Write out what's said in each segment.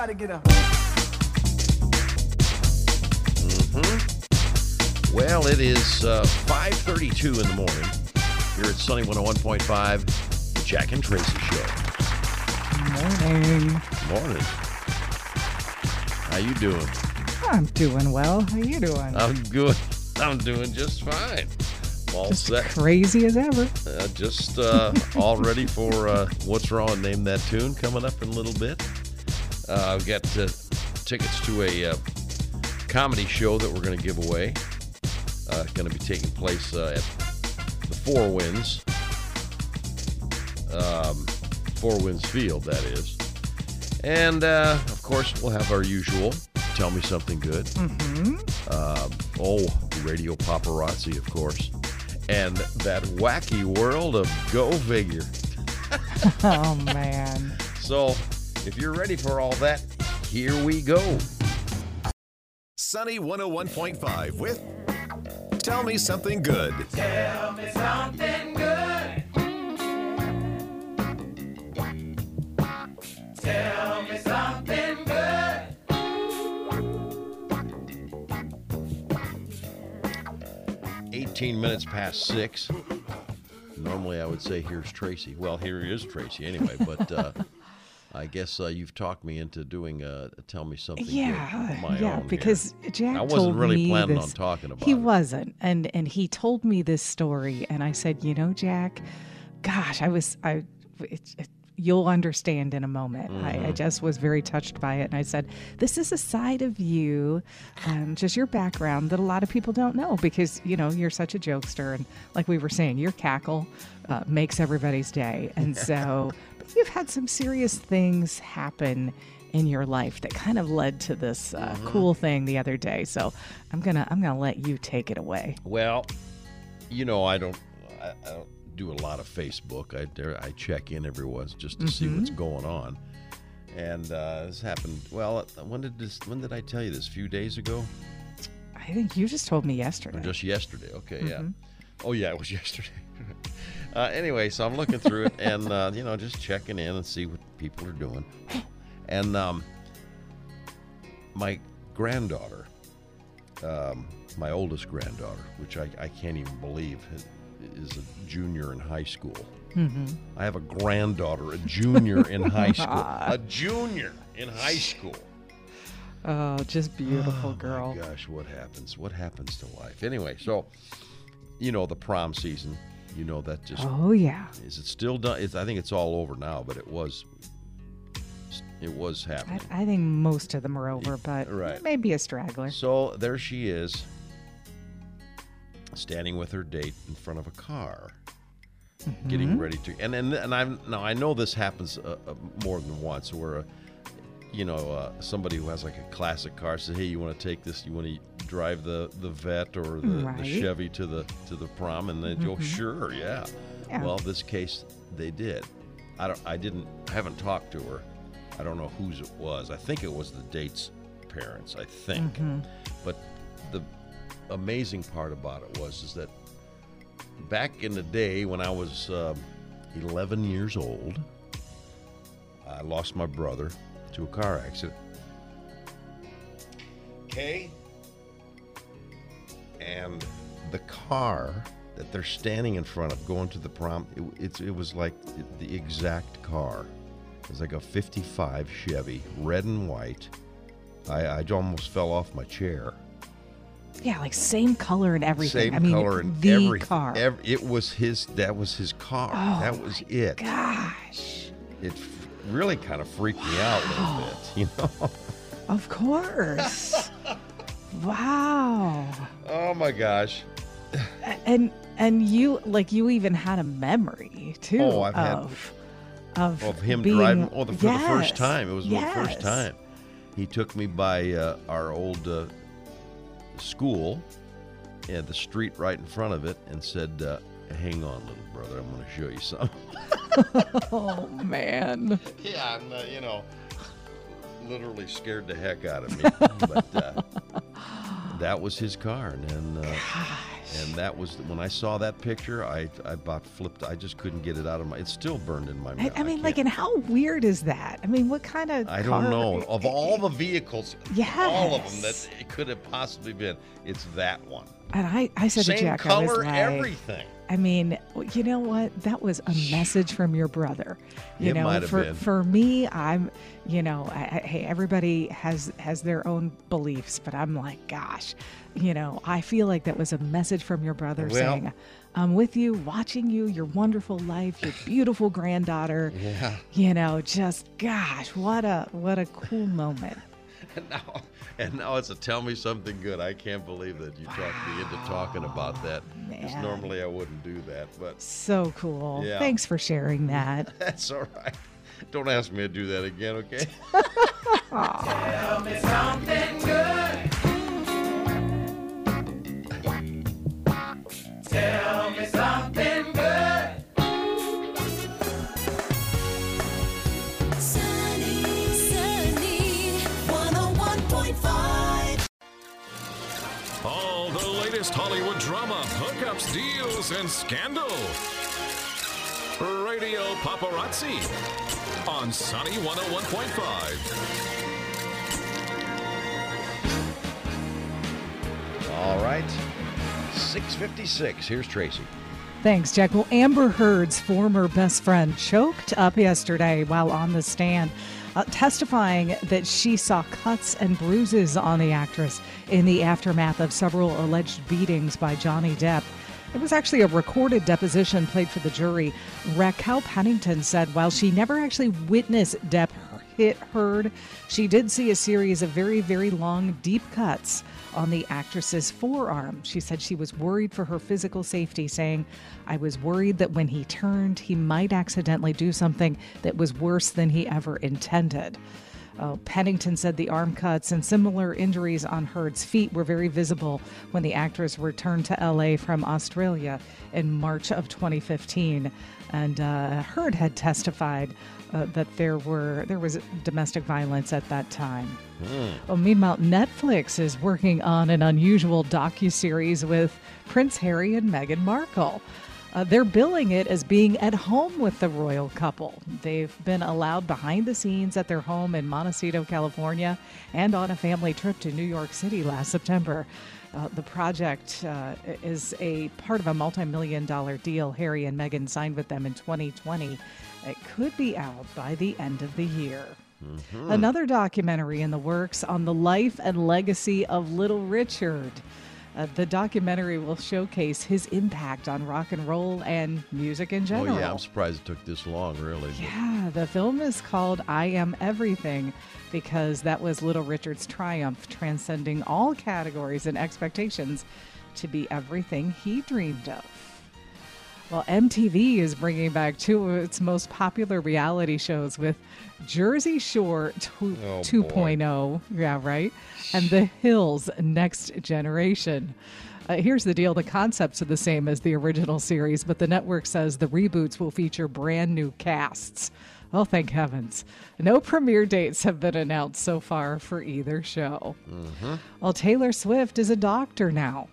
Everybody get up. Well, it is uh, 5.32 in the morning here at Sunny 101.5, the Jack and Tracy Show. Morning. Morning. How you doing? I'm doing well. How you doing? I'm good. I'm doing just fine. All Just set. crazy as ever. Uh, just uh, all ready for uh, What's Wrong Name That Tune coming up in a little bit. Uh, I've got uh, tickets to a uh, comedy show that we're going to give away. Uh, going to be taking place uh, at the Four Winds. Um, Four Winds Field, that is. And, uh, of course, we'll have our usual Tell Me Something Good. Mm-hmm. Um, oh, radio paparazzi, of course. And that wacky world of Go Figure. Oh man. So, if you're ready for all that, here we go. Sunny 101.5 with Tell Me Something Good. Tell me something good. Tell me something good. 18 minutes past six. Normally, I would say, Here's Tracy. Well, here is Tracy anyway, but uh, I guess uh, you've talked me into doing a, a Tell Me Something Yeah, yeah. own here. Because Jack I wasn't really planning this. on talking about it. He it. wasn't, and and he told me this story, and I said, you know, Jack, gosh, I was I. It, it, you'll understand in a moment. I, Mm-hmm. I just was very touched by it, and I said, "This is a side of you, um, just your background that a lot of people don't know because you know you're such a jokester, and like we were saying, your cackle uh, makes everybody's day, and so you've had some serious things happen." in your life that kind of led to this uh, Mm-hmm. cool thing the other day. So I'm gonna I'm gonna let you take it away. Well, you know, I don't, I, I don't do a lot of Facebook. I there, I check in every once just to see what's going on. And uh, this happened. Well, when did this? When did I tell you this? A few days ago, I think you just told me or yesterday. just yesterday? Okay, yeah. Oh yeah, it was yesterday. Uh, anyway, so I'm looking through it and uh, you know just checking in and see what people are doing. And um, my granddaughter, um, my oldest granddaughter, which I, I can't even believe is a junior in high school. I have a granddaughter, a junior in high school. A junior in high school. oh, just beautiful Oh, girl. Gosh, what happens? What happens to life? Anyway, so you know the prom season. You know that just Oh yeah. is it still done? It's, I think it's all over now, but it was it was happening. I think most of them are over, but Right. maybe a straggler. So there she is, standing with her date in front of a car, getting ready to. And and and I'm now I know this happens uh, uh, more than once, where a, you know uh, somebody who has like a classic car says, "Hey, you want to take this? You want to drive the the vet or the, the Chevy to the to the prom?" And they go, "Sure, yeah." Yeah. Well, this case they did. I don't. I didn't. I haven't talked to her. I don't know whose it was. I think it was the date's parents. I think. But the amazing part about it was is that back in the day when I was um, 11 years old, I lost my brother to a car accident. Okay. And the car that they're standing in front of going to the prom, it, it's, it was like the, the exact car. It was like a 55 Chevy, red and white. I, I almost fell off my chair. Yeah, like same color and everything. Same I mean, color and the every car. ev- it was his. That was his car. Oh, that was it. Gosh, It f- really kind of freaked me out a little bit. You know. of course. wow. Oh my gosh. And and you like you even had a memory too Oh, I've had- of of Of him being- driving. Oh, the, for the first time. It was the first time. He took me by uh, our old uh, school, and the street right in front of it, and said, uh, "Hang on, little brother. I'm going to show you something." Oh man. Yeah, I'm, uh, you know, literally scared the heck out of me. but uh, that was his car, and then uh, And that was when I saw that picture, I I about flipped. I just couldn't get it out of my. It's still burned in my I, mouth. I mean, like, and how weird is that? I mean, what kind of? I don't car- know. Of all the vehicles, all of them that it could have possibly been, it's that one. And I, I said to Same Jack, I was color, like, everything. I mean, you know what? That was a message from your brother. You It know, might have for been. for me, I'm, you know, I, I, hey, everybody has has their own beliefs, but I'm like, gosh, you know, I feel like that was a message from your brother Well- saying, "I'm with you, watching you, your wonderful life, your beautiful granddaughter." Yeah. You know, just gosh, what a what a cool moment. And now, and now it's a tell me something good. I can't believe that you talked me into talking about that. Because normally I wouldn't do that, but So cool. Yeah. Thanks for sharing that. that's all right. Don't ask me to do that again, okay? Tell me something and scandal. Radio Paparazzi on Sunny 101.5. all right. 656. Here's Tracy. Thanks, Jack. Well, Amber Heard's former best friend choked up yesterday while on the stand, uh, testifying that she saw cuts and bruises on the actress in the aftermath of several alleged beatings by Johnny Depp. It was actually a recorded deposition played for the jury. Raquel Pennington said while she never actually witnessed Depp hit Heard, she did see a series of very, very long, deep cuts on the actress's forearm. She said she was worried for her physical safety, saying, I was worried that when he turned, he might accidentally do something that was worse than he ever intended. Oh, Pennington said the arm cuts and similar injuries on Heard's feet were very visible when the actress returned to LA from Australia in March of 2015. And uh, Heard had testified uh, that there were there was domestic violence at that time. Well, meanwhile, Netflix is working on an unusual docu-series with Prince Harry and Meghan Markle. Uh, they're billing it as being at home with the royal couple. They've been allowed behind the scenes at their home in Montecito, California, and on a family trip to New York City last September. Uh, the project uh, is a part of a multi million dollar deal Harry and Meghan signed with them in 2020. It could be out by the end of the year. Another documentary in the works on the life and legacy of Little Richard. Uh, the documentary will showcase his impact on rock and roll and music in general. Oh, yeah. I'm surprised it took this long, really. Yeah, the film is called I Am Everything because that was Little Richard's triumph, transcending all categories and expectations to be everything he dreamed of. Well, MTV is bringing back two of its most popular reality shows with Jersey Shore two, Oh, 2.0. Yeah, right. And The Hills Next Generation. Uh, here's the deal the concepts are the same as the original series, but the network says the reboots will feature brand new casts. Oh, thank heavens. No premiere dates have been announced so far for either show. Well, Taylor Swift is a doctor now.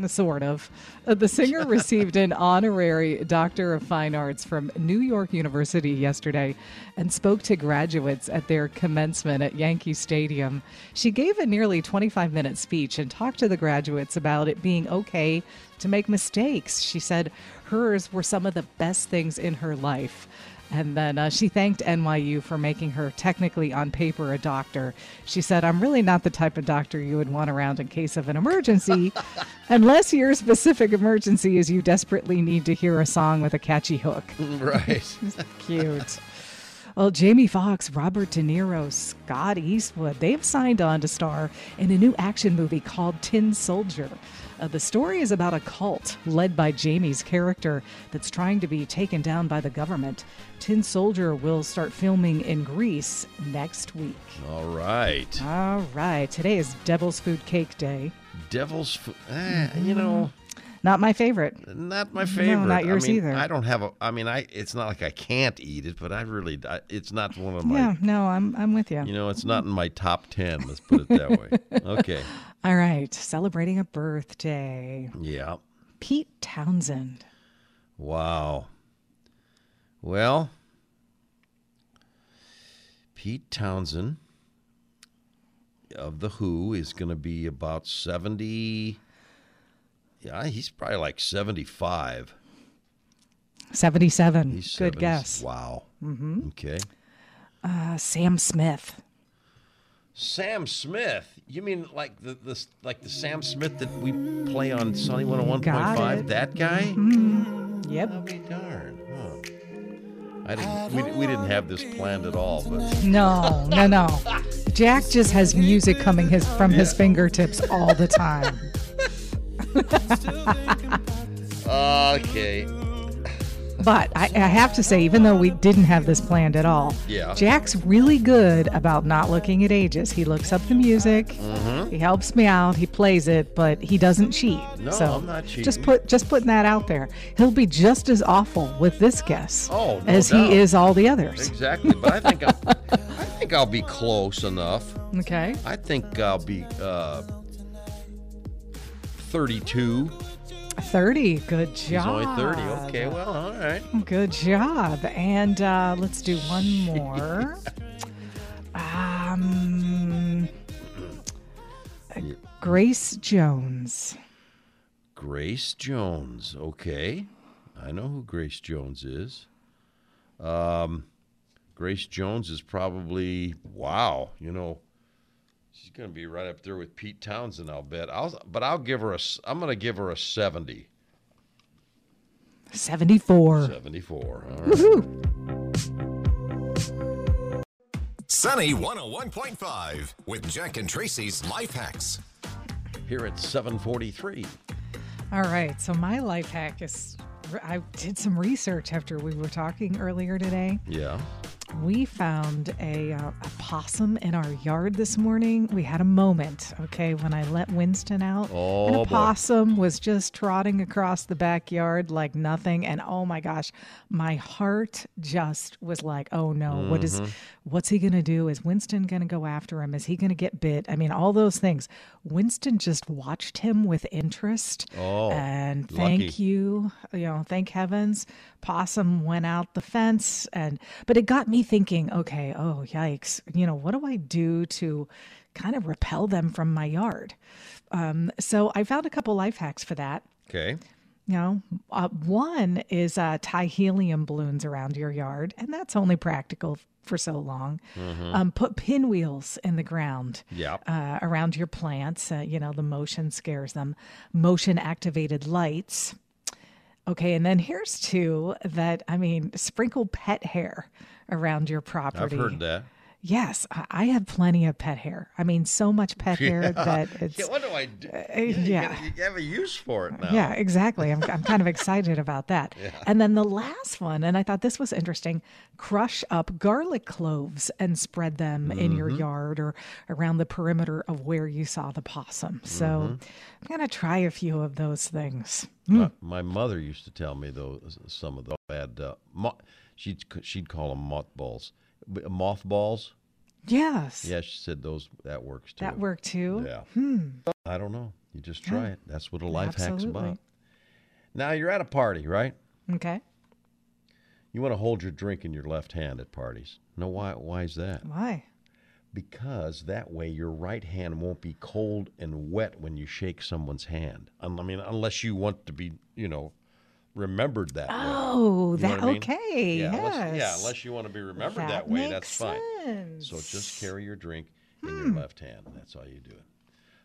Sort of. Uh, The singer received an honorary Doctor of Fine Arts from New York University yesterday and spoke to graduates at their commencement at Yankee Stadium. She gave a nearly 25 minute speech and talked to the graduates about it being okay to make mistakes. She said hers were some of the best things in her life. And then uh, she thanked NYU for making her technically on paper a doctor. She said, I'm really not the type of doctor you would want around in case of an emergency, unless your specific emergency is you desperately need to hear a song with a catchy hook. Right. Cute. Well, Jamie Foxx, Robert De Niro, Scott Eastwood, they've signed on to star in a new action movie called Tin Soldier. Uh, the story is about a cult led by Jamie's character that's trying to be taken down by the government. Tin Soldier will start filming in Greece next week. All right. All right, today is Devil's Food Cake Day. Devil's food. Eh, you know, Not my favorite. not my favorite. No, not yours I mean, either. I don't have a. I mean, I. It's not like I can't eat it, but I really. I, it's not one of my. Yeah, no, I'm I'm with you. You know, it's not in my top ten. Let's put it that way. Okay. All right, celebrating a birthday. Yeah. Pete Townshend. Wow. Well, Pete Townshend of The Who is going to be about 70. Yeah, he's probably like 75. 77. He's Good 70 guess. Wow. Mm-hmm. Okay. Uh, Sam Smith. Sam Smith. You mean like the, the like the Sam Smith that we play on Sunny 101.5? Got it. That guy? Yep. I'll be darned. Huh. I didn't. We, we didn't have this planned at all, but No, no, no. Jack just has music coming his from his fingertips all the time. Okay. But I, I have to say, even though we didn't have this planned at all, Yeah. Jack's really good about not looking at ages. He looks up the music, mm-hmm. he helps me out, he plays it, but he doesn't cheat. No, so I'm not cheating. Just put just putting that out there. He'll be just as awful with this guess Oh, no as doubt. he is all the others. Exactly, but I think I'll, I think I'll be close enough. Okay. I think I'll be uh, 32. 30. Good job. He's only 30. Okay, well, all right. Good job. And uh, let's do one more. um, Grace Jones. Grace Jones. Okay, I know who Grace Jones is. Um, Grace Jones is probably wow. You know, she's going to be right up there with Pete Townshend. I'll bet. I'll, but I'll give her a. I'm going to give her a 70. 74. 74. All right. Sunny 101.5 with Jack and Tracy's Life Hacks. Here at 743. All right. So my life hack is I did some research after we were talking earlier today. Yeah. We found a, uh, a possum in our yard this morning. We had a moment, okay, when I let Winston out. and Oh, a boy. possum was just trotting across the backyard like nothing. And oh my gosh, my heart just was like, oh no, what is, Mm-hmm. what's he going to do? Is Winston going to go after him? Is he going to get bit? I mean, all those things. Winston just watched him with interest. Oh, and thank lucky. you, you know, thank heavens. Possum went out the fence and but it got me thinking, okay, oh yikes, you know, what do I do to kind of repel them from my yard? Um, so I found a couple life hacks for that. Okay. You know, uh, one is uh, tie helium balloons around your yard, and that's only practical for so long. Um, put pinwheels in the ground Yep. uh, around your plants. Uh, you know, the motion scares them. Motion activated lights. Okay, and then here's two that I mean, sprinkle pet hair around your property. I've heard that. Yes, I- have plenty of pet hair. I mean, so much pet hair that it's Yeah, what do I do? Yeah, Uh, yeah. You, you have a use for it now. yeah, exactly. I'm, I'm kind of excited about that. Yeah. And then the last one, and I thought this was interesting crush up garlic cloves and spread them in your yard or around the perimeter of where you saw the possum. So I'm going to try a few of those things. My, my mother used to tell me those some of those bad. uh, mo- she'd she'd call them mothballs, mothballs. Yes. Yeah, she said those that works too. That worked too. Yeah. Hmm. I don't know. You just try it. That's what a life hack's Absolutely. about. Now you're at a party, right? Okay. You want to hold your drink in your left hand at parties. No, why? Why is that? Why? Because that way your right hand won't be cold and wet when you shake someone's hand. I mean, unless you want to be, you know, remembered that way. Oh, You know that I mean? okay. Yeah, yes. unless, yeah, unless you want to be remembered that, That way, that's makes fine. sense. Hmm. So just carry your drink in your left hand. That's how you do it.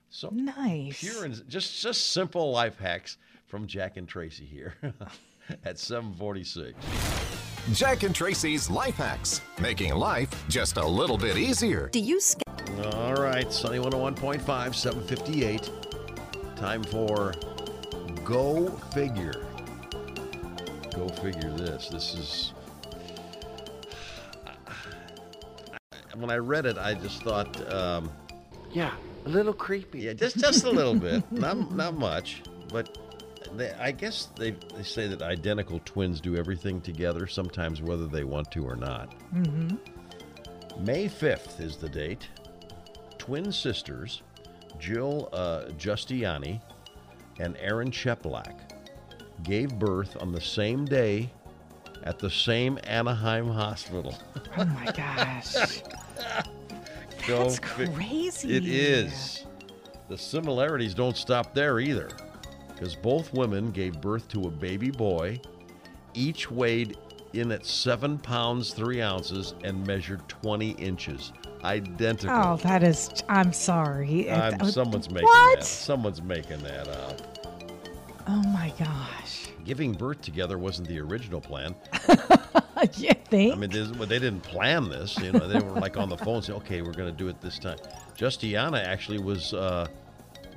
So Nice. pure and just just simple life hacks from Jack and Tracy here at 746. Jack and Tracy's Life Hacks, making life just a little bit easier. Do you sk- All right, Sunny 101.5, 758. Time for Go Figure. Go figure this. This is. When I read it, I just thought, um, Yeah, a little creepy. yeah, just just a little bit, not not much, but they, I guess they they say that identical twins do everything together, sometimes whether they want to or not. Mm-hmm. May fifth is the date. Twin sisters, Jill uh, Giustiani and Erin Cheplak, gave birth on the same day at the same Anaheim hospital. Oh my gosh. Go That's fi- crazy. It is. The similarities don't stop there either, because both women gave birth to a baby boy. Each weighed in at seven pounds three ounces and measured 20 inches. Identical. Oh, that is. I'm sorry. I'm, uh, someone's making what? that. Someone's making that up. Oh my gosh. Giving birth together wasn't the original plan. you think? I mean, this, well, they didn't plan this. You know, they were like on the phone saying, "Okay, we're going to do it this time." Justiana actually was uh,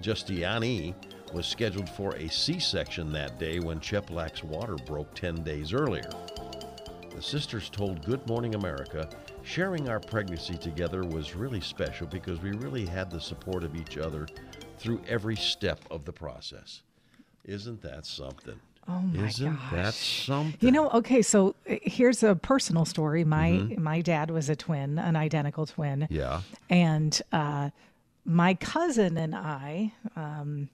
Justiani was scheduled for a C-section that day when Cheplak's water broke ten days earlier. The sisters told Good Morning America, "Sharing our pregnancy together was really special because we really had the support of each other through every step of the process." Isn't that something? Oh my Isn't that gosh. something? You know, okay, so uh, here's a personal story. My Mm-hmm. my dad was a twin, an identical twin. yeah. And uh, my cousin and I um,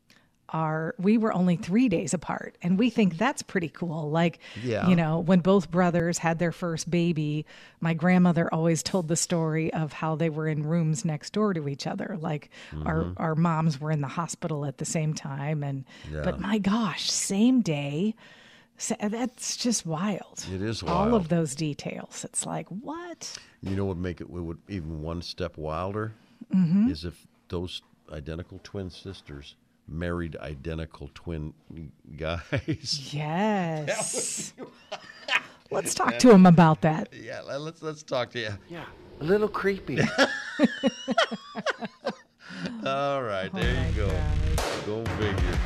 are we were only three days apart, and we think that's pretty cool. Like, Yeah. you know, when both brothers had their first baby, my grandmother always told the story of how they were in rooms next door to each other. Like, our Mm-hmm. our moms were in the hospital at the same time, and Yeah. but my gosh, same day. So that's just wild. It is All of those details. It's like, what? You know what would make it would even one step wilder Mm-hmm. is if those identical twin sisters married identical twin guys. Yes. Let's talk to him about that. yeah, let- let's let's talk to you. Yeah, a little creepy. All right, there Oh you go. gosh. Go figure.